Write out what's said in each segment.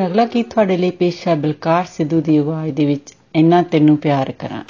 ਹੁਣ ਅਗਲਾ ਗੀਤ ਤੁਹਾਡੇ ਲਈ ਪੇਸ਼ ਹੈ ਬਲਕਾਰ ਸਿੱਧੂ ਦੀ ਆਵਾਜ਼ ਦੇ ਵਿੱਚ, ਇੰਨਾ ਤੈਨੂੰ ਪਿਆਰ ਕਰਾਂ।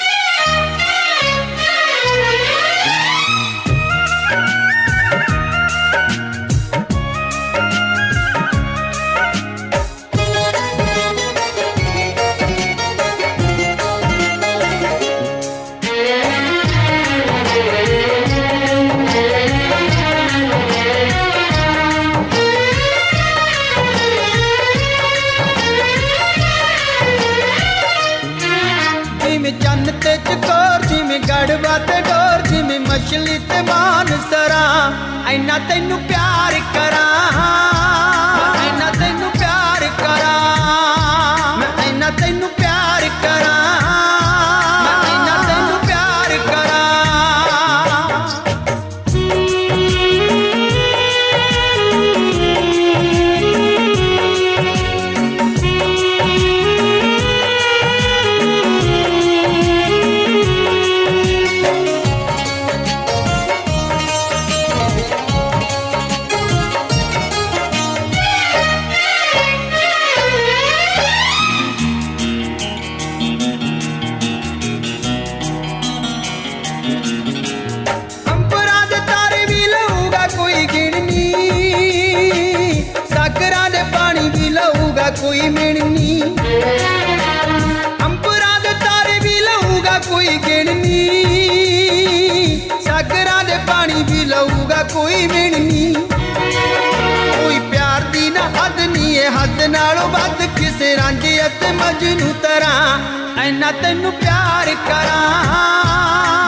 nothing to be ਨਾਲੋਂ ਵੱਧ ਕਿਸੇ ਰਾਂਝੇ ਅਤੇ ਮਜਨੂ ਤਰਾਂ ਐਨਾ ਤੈਨੂੰ ਪਿਆਰ ਕਰਾਂ।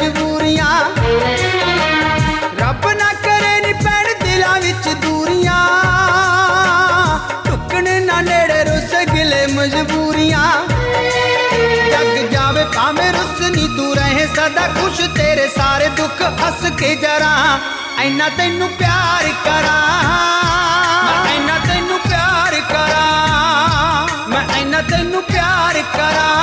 ਮਜਬੂਰੀਆਂ। ਰੱਬ ਨਾ ਕਰੇ ਨੀ ਪੈਣ ਦਿਲਾਂ ਵਿੱਚ ਦੂਰੀਆਂ। ਟੁੱਕਣ ਨਾ ਨੇੜੇ ਰੁੱਸ ਗਿਲੇ ਮਜਬੂਰੀਆਂ। ਜੱਗ ਜਾਵੇ ਭਾਵੇਂ ਰੁੱਸ ਨੀ ਤੂੰ ਰਹੇ ਸਦਾ ਖੁਸ਼ ਤੇਰੇ ਸਾਰੇ ਦੁੱਖ ਹੱਸ ਕੇ ਜਰਾ। ਐਨਾ ਤੈਨੂੰ ਪਿਆਰ ਕਰਾਂ। ਐਨਾ ਤੈਨੂੰ ਪਿਆਰ ਕਰਾਂ। ਮੈਂ ਐਨਾ ਤੈਨੂੰ ਪਿਆਰ ਕਰਾਂ।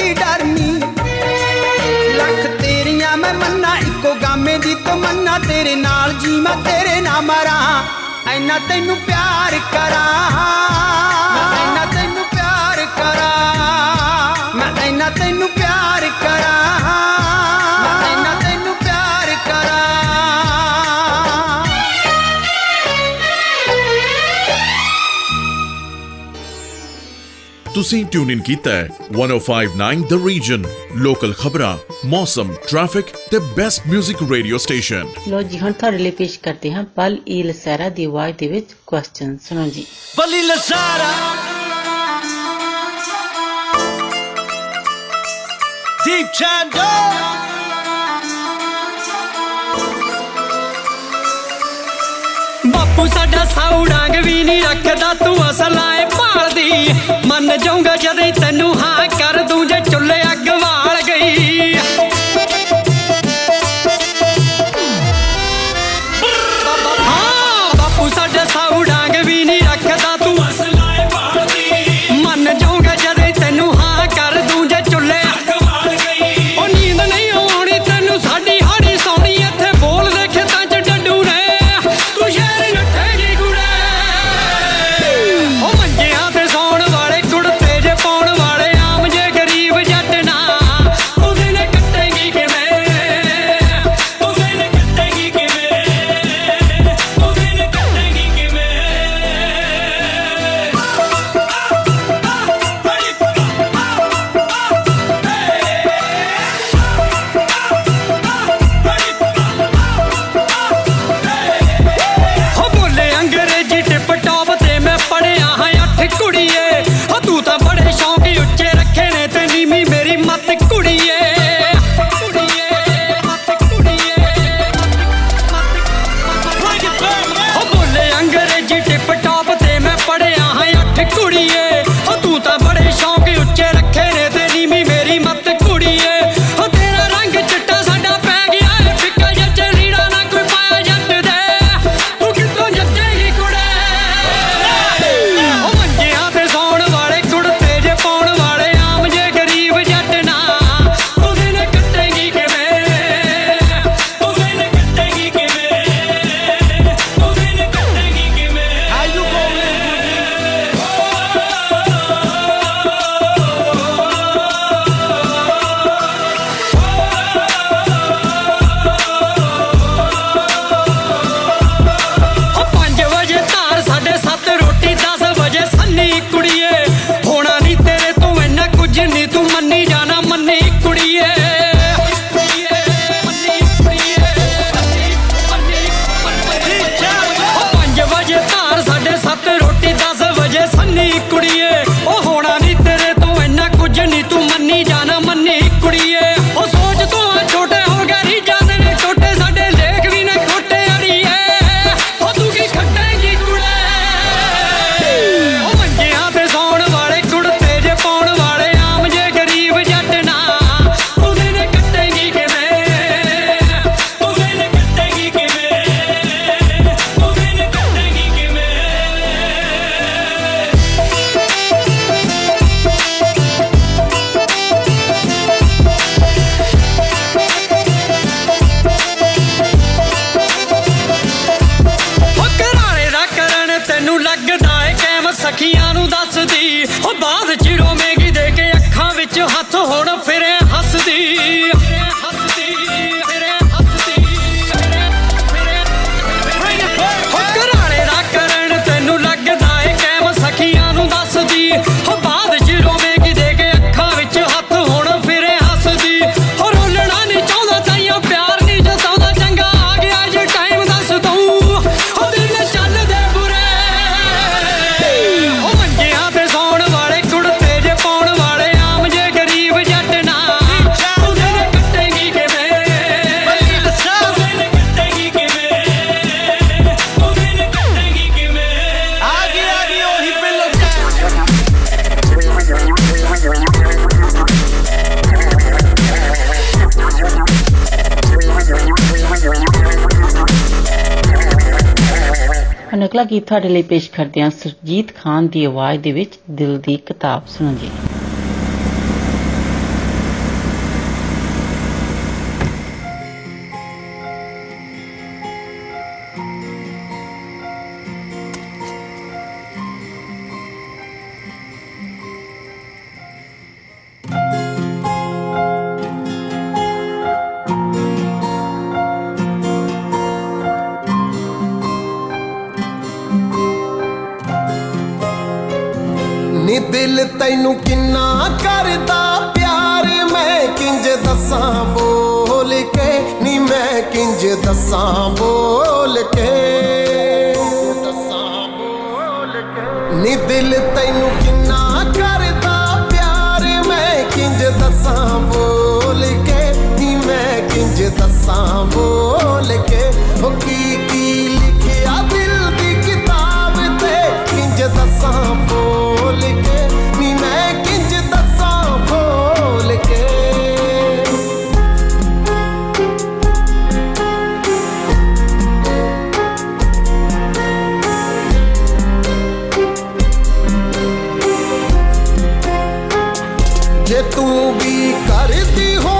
ਕੋਈ ਡਰ ਨਹੀਂ ਲੱਖ ਤੇਰੀਆਂ ਮੈਂ ਮੰਨਾ, ਇੱਕੋ ਗਾਮੇ ਦੀ ਤਮੰਨਾ। ਤੇਰੇ ਨਾਲ ਜੀਵਾਂ ਤੇਰੇ ਨਾਲ ਮਰਾਂ। ਐਨਾ ਤੈਨੂੰ ਪਿਆਰ ਕਰਾਂ। ਮੈਂ ਐਨਾ ਤੈਨੂੰ ਪਿਆਰ ਕਰਾਂ। ਮੈਂ ਐਨਾ ਤੈਨੂੰ ਪਿਆਰ ਕਰਾਂ। ਤੁਸੀਂ ਟਿਊਨ ਇਨ ਕੀਤਾ ਹੈ 1059 ਦ ਰੀਜਨ ਲੋਕਲ ਖਬਰਾਂ ਮੌਸਮ ਟ੍ਰੈਫਿਕ ਤੇ ਬੈਸਟ 뮤직 ਰੇਡੀਓ ਸਟੇਸ਼ਨ ਲੋ ਜੀ ਹਣ ਤੁਹਾਡੇ ਲਈ ਪੇਸ਼ ਕਰਦੇ ਹਾਂ ਪਲ ਈ ਲਸਾਰਾ ਦੀ ਆਵਾਜ਼ ਦੇ ਵਿੱਚ ਕੁਐਸਚਨ ਸੁਣੋ ਜੀ ਪਲ ਲਸਾਰਾ Deep Chandler! ਬਾਪੂ ਸਾਡਾ ਸਾਉ ਡਾਂਗ ਵੀ ਨਹੀਂ ਰੱਖਦਾ ਤੂੰ ਅਸਲਾਏ मन जाऊंगा जद ਗੀਤ ਤੁਹਾਡੇ ਲਈ ਪੇਸ਼ ਕਰਦੇ ਹਾਂ ਸਰਜੀਤ ਖਾਨ ਦੀ ਆਵਾਜ਼ ਦੇ ਵਿੱਚ ਦਿਲ ਦੀ ਕਿਤਾਬ ਸੁਣੋ ਜੀ ਜੇ ਤੂੰ ਵੀ ਕਰਦੀ ਹੋ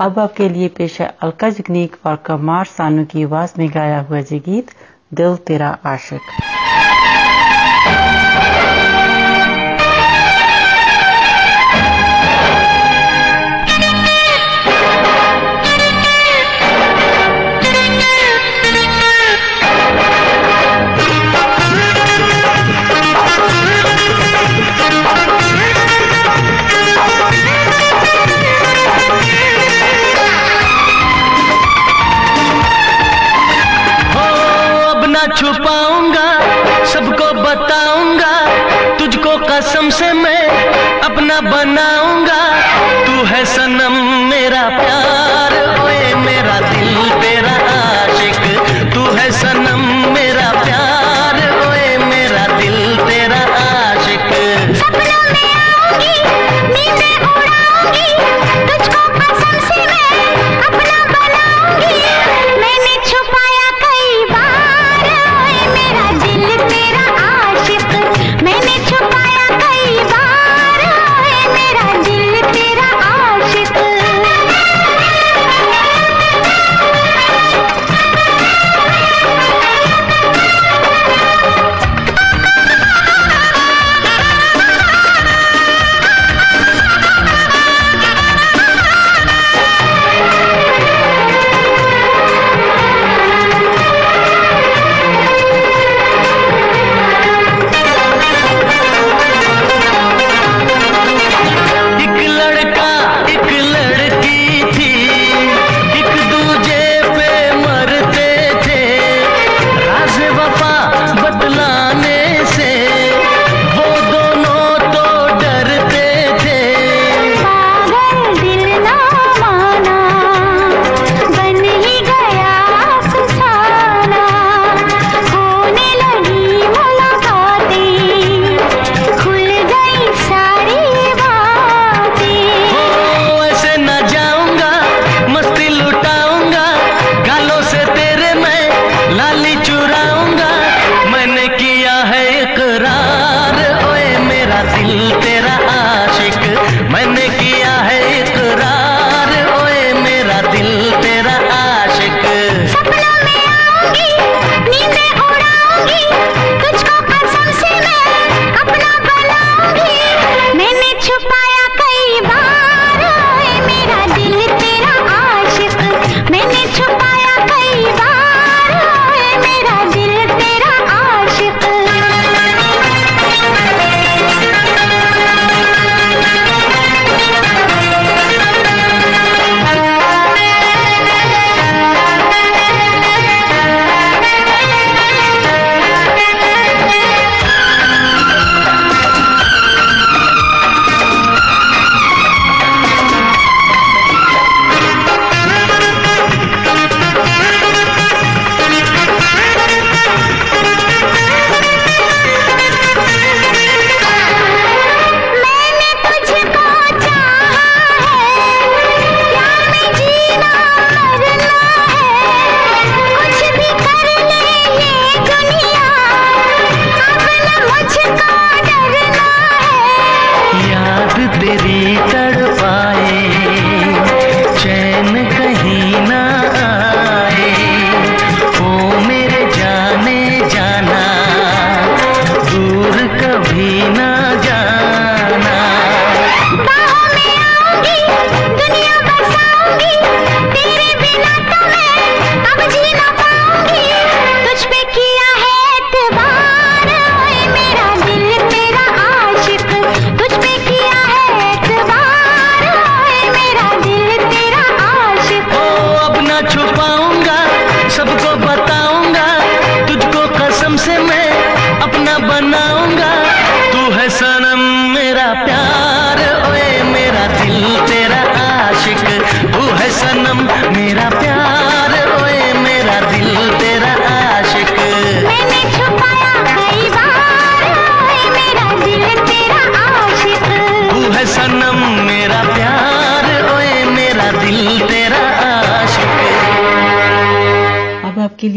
अब आपके लिए पेश है अलका जगनीक और कमार सानू की आवाज़ में गाया हुआ जी गीत दिल तेरा आशिक। ना बनाऊँ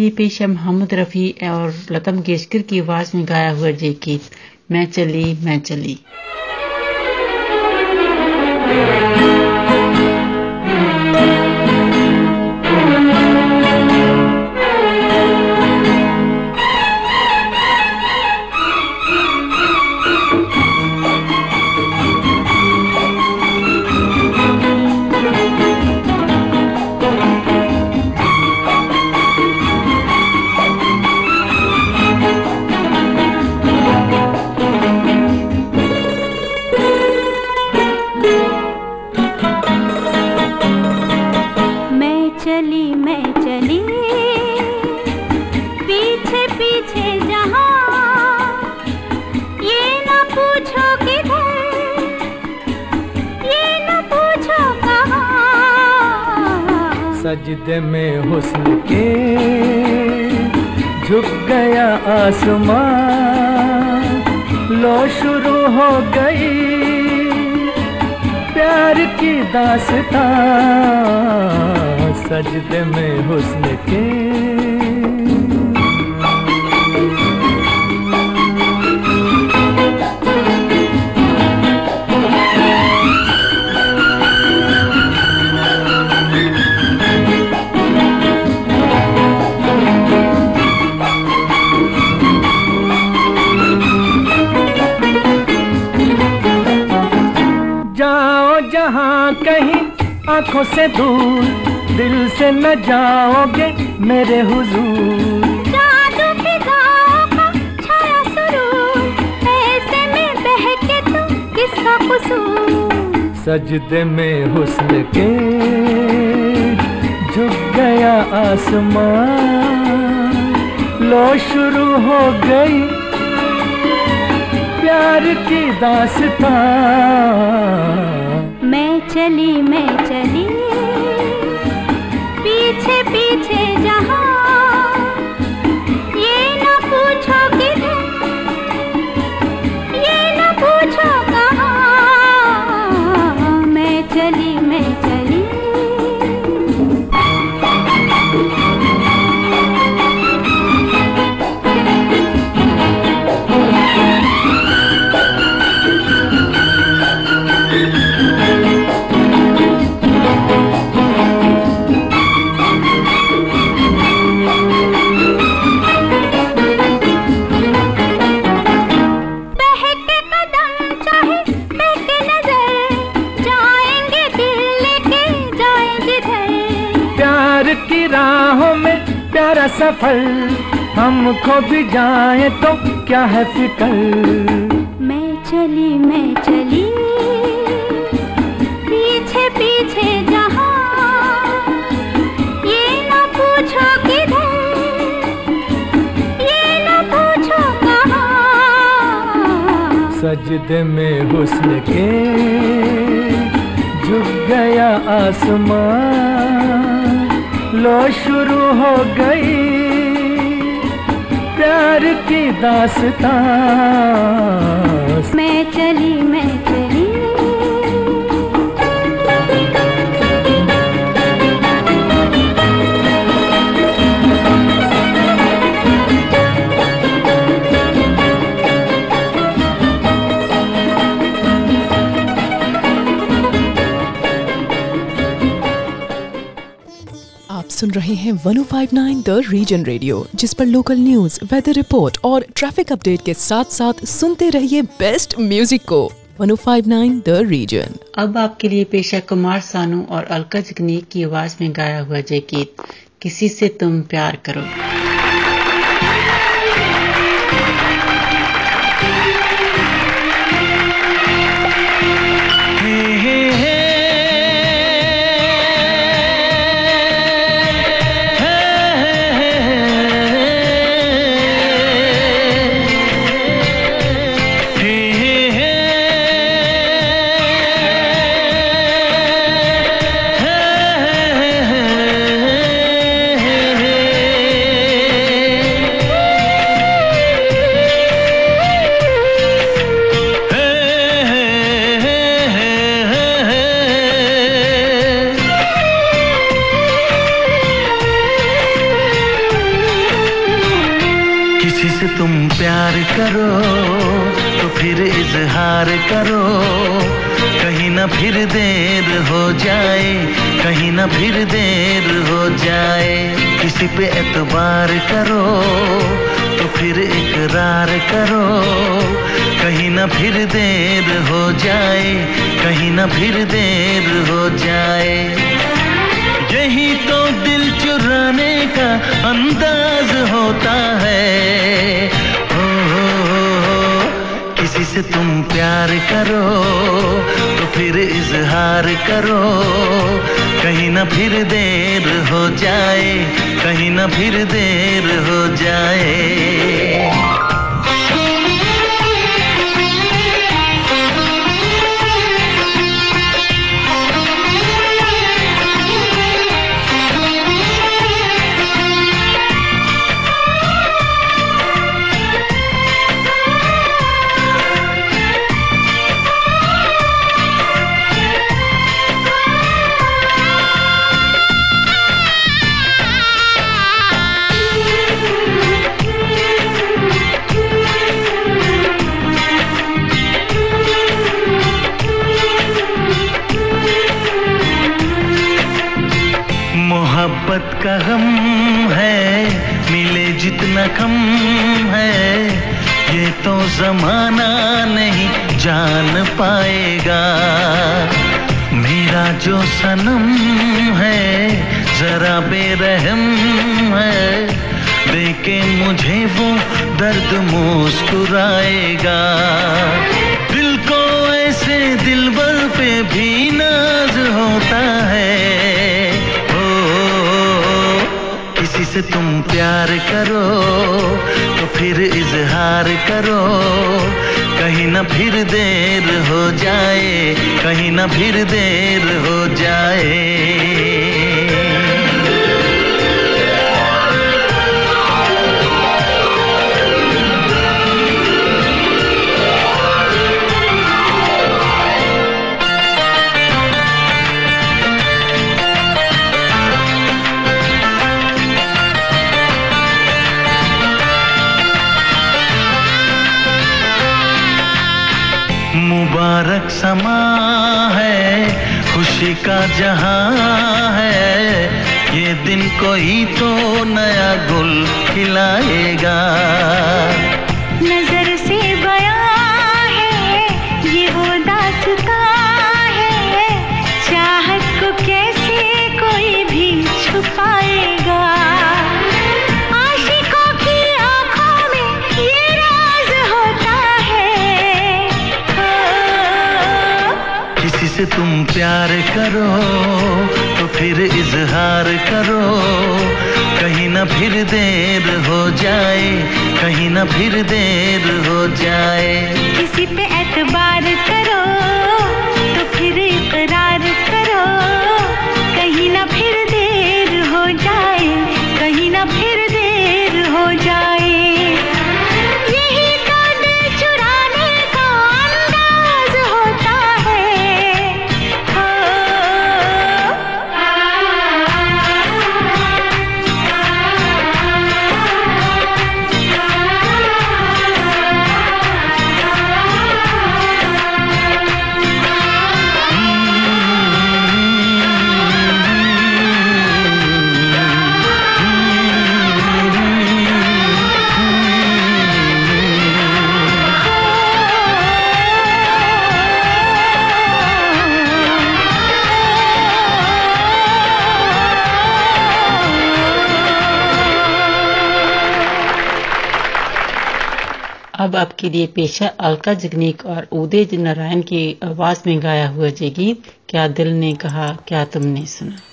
लिए पेश है मोहम्मद रफ़ी और लता मंगेशकर की आवाज़ में गाया हुआ ये गीत, मैं चली मैं चली। मैं सजदे में हुस्न के झुक गया आसमां लो शुरू हो गई प्यार की दास्तां। सजदे में हुस्न के आँखों से दूर दिल से न जाओगे मेरे हुजूर। जादू फिजाओं का छाया सुरूर ऐसे में बहके किसका सजदे में हुस्न के झुक गया आसमान। लो शुरू हो गई प्यार की दास्तां चली मैं चली। पीछे पीछे जहाँ सफ़र हमको भी जाए तो क्या है फिकर? मैं चली मैं चली पीछे पीछे जहाँ। ये न पूछो किधर ये न पूछो कहाँ। सजदे में हुस्न के झुक गया आसमां। लो शुरू हो गई प्यार की दास्तां। मैं चली मैं सुन रहे हैं 1059 द रीजन रेडियो जिस पर लोकल न्यूज़ वेदर रिपोर्ट और ट्रैफ़िक अपडेट के साथ साथ सुनते रहिए बेस्ट म्यूज़िक को। 1059 द रीजन अब आपके लिए पेश कुमार सानू और अलका जगनीक की आवाज़ में गाया हुआ जय गीत किसी से तुम प्यार करो। करो तो फिर इजहार करो। कहीं ना फिर देर हो जाए, कहीं ना फिर देर हो जाए। किसी पे एतबार करो तो फिर इकरार करो। कहीं ना फिर देर हो जाए, कहीं ना फिर देर हो जाए। यही तो दिल चुराने का अंदाज होता है। किसी से तुम प्यार करो तो फिर इजहार करो। कहीं ना फिर देर हो जाए, कहीं ना फिर देर हो जाए। कम है, ये तो जमाना नहीं जान पाएगा। मेरा जो सनम है, जरा बेरहम है देखे मुझे वो दर्द मुस्कुराएगा। दिल को ऐसे दिलबर पे भी नाज होता है से तुम प्यार करो तो फिर इजहार करो। कहीं ना फिर देर हो जाए, कहीं ना फिर देर हो जाए। समा है खुशी का जहाँ है। ये दिन कोई तो नया गुल खिलाएगा। तुम प्यार करो तो फिर इजहार करो। कहीं ना फिर देर हो जाए, कहीं ना फिर देर हो जाए। किसी पे एतबार करो तो फिर इकरार करो। कहीं ना फिर देर हो जाए, कहीं ना फिर देर हो जाए। आपके लिए पेशा अलका जगनीक और उदय नारायण की आवाज़ में गाया हुआ जय गीत, क्या दिल ने कहा, क्या तुमने सुना?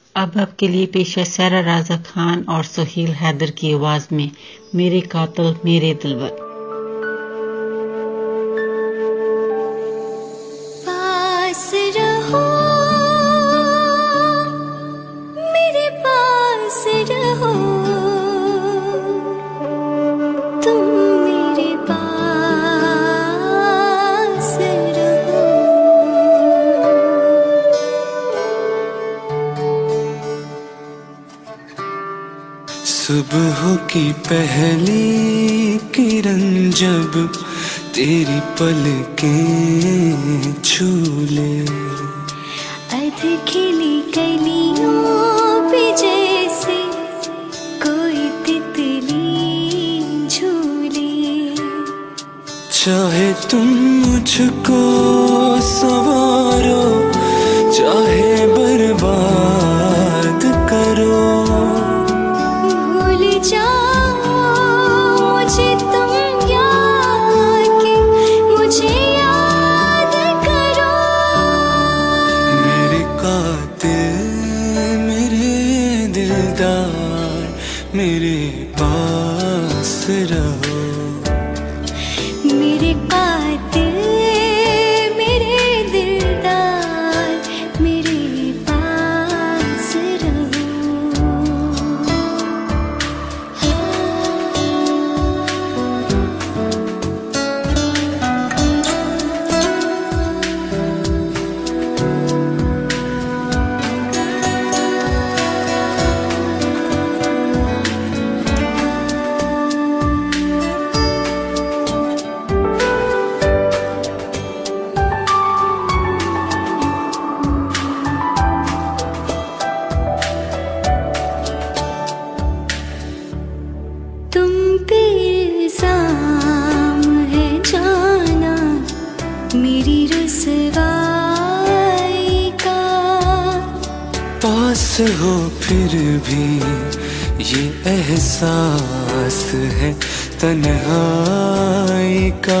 अब आपके लिए पेश है सारा राजा खान और सुहेल हैदर की आवाज़ में, मेरे कातल, मेरे दिलबर सुबह की पहली किरण जब तेरी पलकें छू ले अध खिली कलियों पे जैसे कोई तितली झूले। चाहे तुम मुझको सवारो चाहे बर्बाद एहसास है तन्हाई का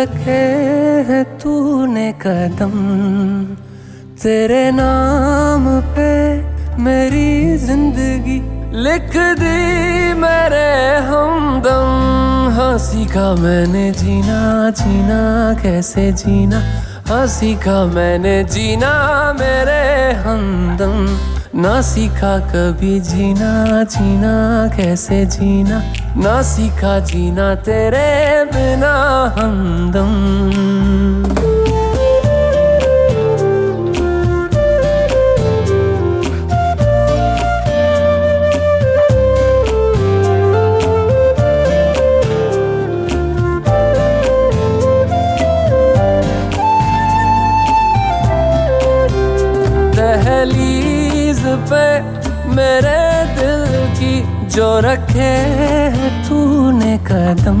रखे है तूने कदम। तेरे नाम पे मेरी ज़िंदगी लिख दी मेरे हमदम। हाँ सीखा मैंने जीना जीना कैसे जीना? हाँ सीखा मैंने जीना मेरे हमदम। ना सीखा कभी जीना जीना कैसे जीना? ना सीखा जीना तेरे बिना हमदम। पे मेरे दिल की जो रखे तूने कदम।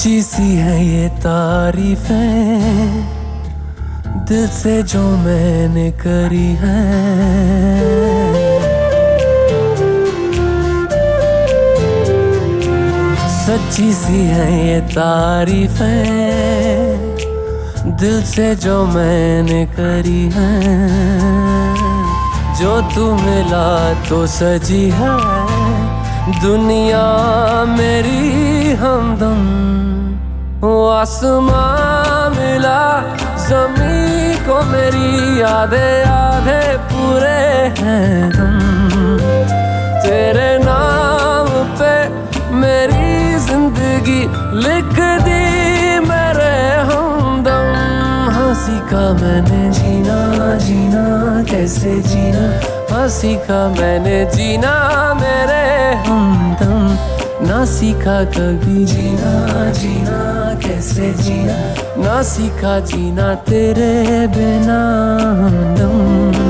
सच्ची सी है ये तारीफें, दिल से जो मैंने करी है। सच्ची सी है ये तारीफें, दिल से जो मैंने करी है। जो तू मिला तो सजी है, दुनिया मेरी हमदम। आसमां मिला जमी को मेरी आधे आधे पूरे हैं हम तेरे नाम पे मेरी ज़िंदगी लिख दी मेरे हमदम हँसी का मैंने जीना जीना, कैसे जीना? हँसी का मैंने जीना मेरे हमदम ना सीखा कभी जीना जीना। कैसे जीना ना सीखा जीना तेरे बिना आप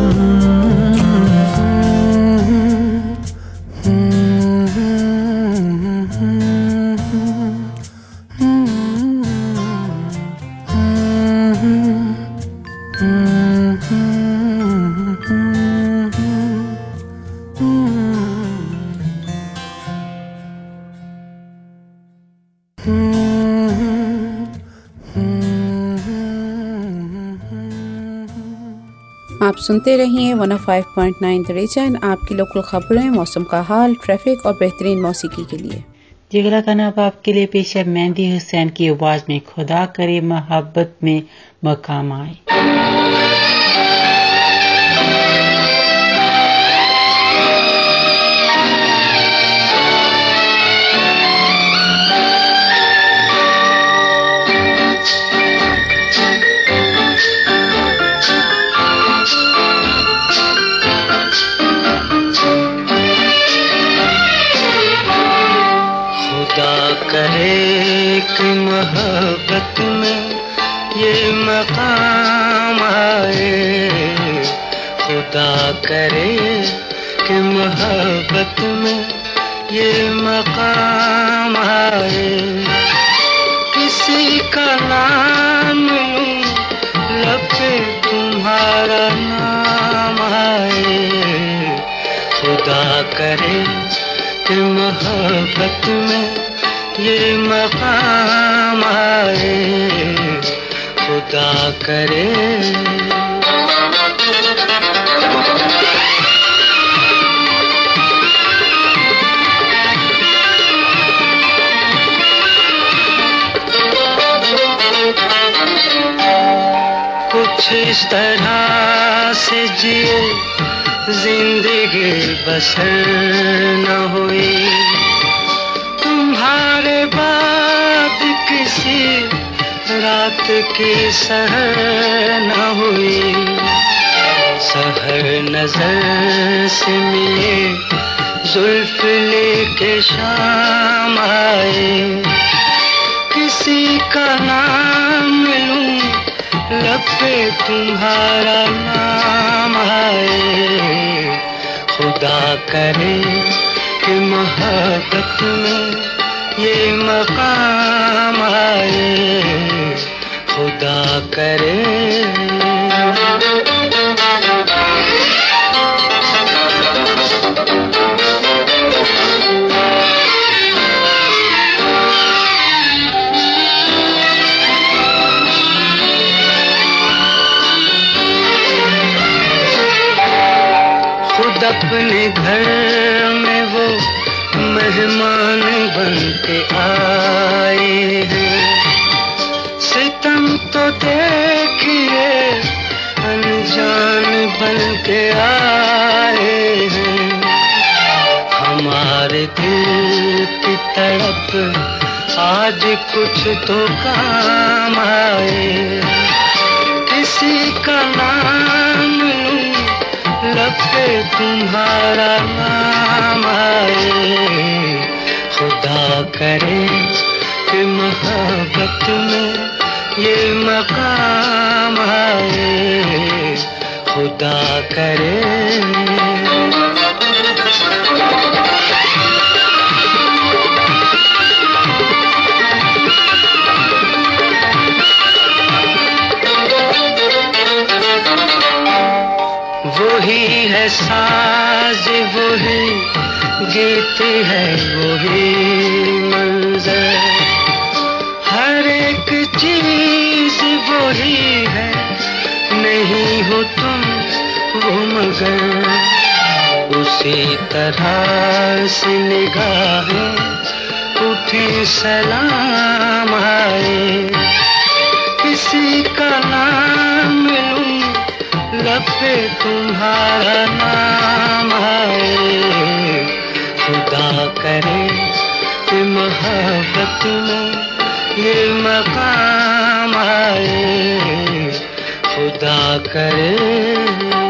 सुनते रहिए 105.9 द रीजन आपकी लोकल खबरें, मौसम का हाल ट्रैफ़िक और बेहतरीन मौसीकी के लिए। जिगरा का नाम आपके लिए पेश है मेहंदी हुसैन की आवाज़ में, खुदा करे मोहब्बत में मकाम आए। कि मोहब्बत में ये मकाम आए। खुदा करे कि मोहब्बत में ये मकाम आए। किसी का नाम लूँ लब पे तुम्हारा नाम आए। खुदा करे कि मोहब्बत में ये मकाम आए खुदा करे। कुछ इस तरह से जिए ज़िंदगी बसर न हुई। तुम्हारे बाद किसी रात की सहर न हुई। सहर नज़र से मिले जुल्फ लेके शाम आए किसी का नाम लूँ, लब पे तुम्हारा नाम आए खुदा करे कि मोहब्बत में ये मकाम आए खुदा करे। अपने घर में वो मेहमान बन के आए सितम तो देखिए अनजान बन के आए हमारे दिल की तड़प आज कुछ तो काम आए। किसी का नाम लूँ लब तुम्हारा नाम आए। खुदा करे कि में ये मकाम आए। खुदा करे। वही है साज वही गीत है वही मंजर। हर एक चीज़ वही है। नहीं हो तुम वो मगर। उसी तरह से निगाहें उठी सलाम आए। किसी का नाम लूँ लब पे तुम्हारा नाम आए। खुदा करे कि मोहब्बत में ये मकाम आए। खुदा करे।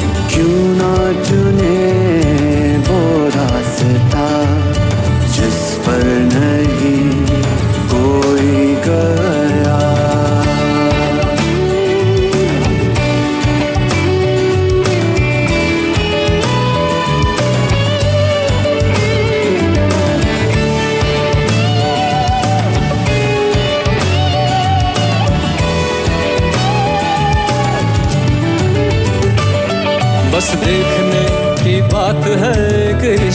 ना चुने वो रास्ता जिस पर नहीं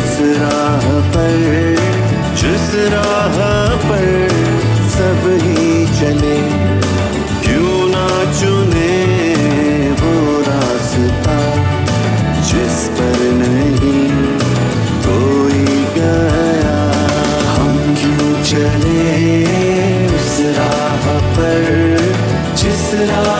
उस राह पर, जिस राह पर सब ही चले, क्यों ना चुने वो रास्ता जिस पर नहीं कोई गया। हम क्यों चले उस राह पर, जिस राह